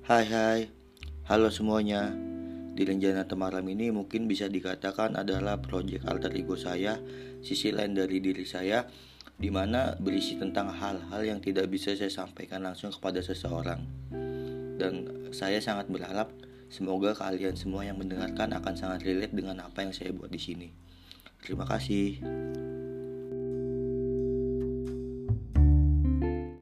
Hai hai, halo semuanya Di Lenjana Temaram ini mungkin bisa dikatakan adalah proyek alter ego saya Sisi lain dari diri saya Di mana berisi tentang hal-hal yang tidak bisa saya sampaikan langsung kepada seseorang Dan saya sangat berharap Semoga kalian semua yang mendengarkan akan sangat relate dengan apa yang saya buat di sini. Terima kasih.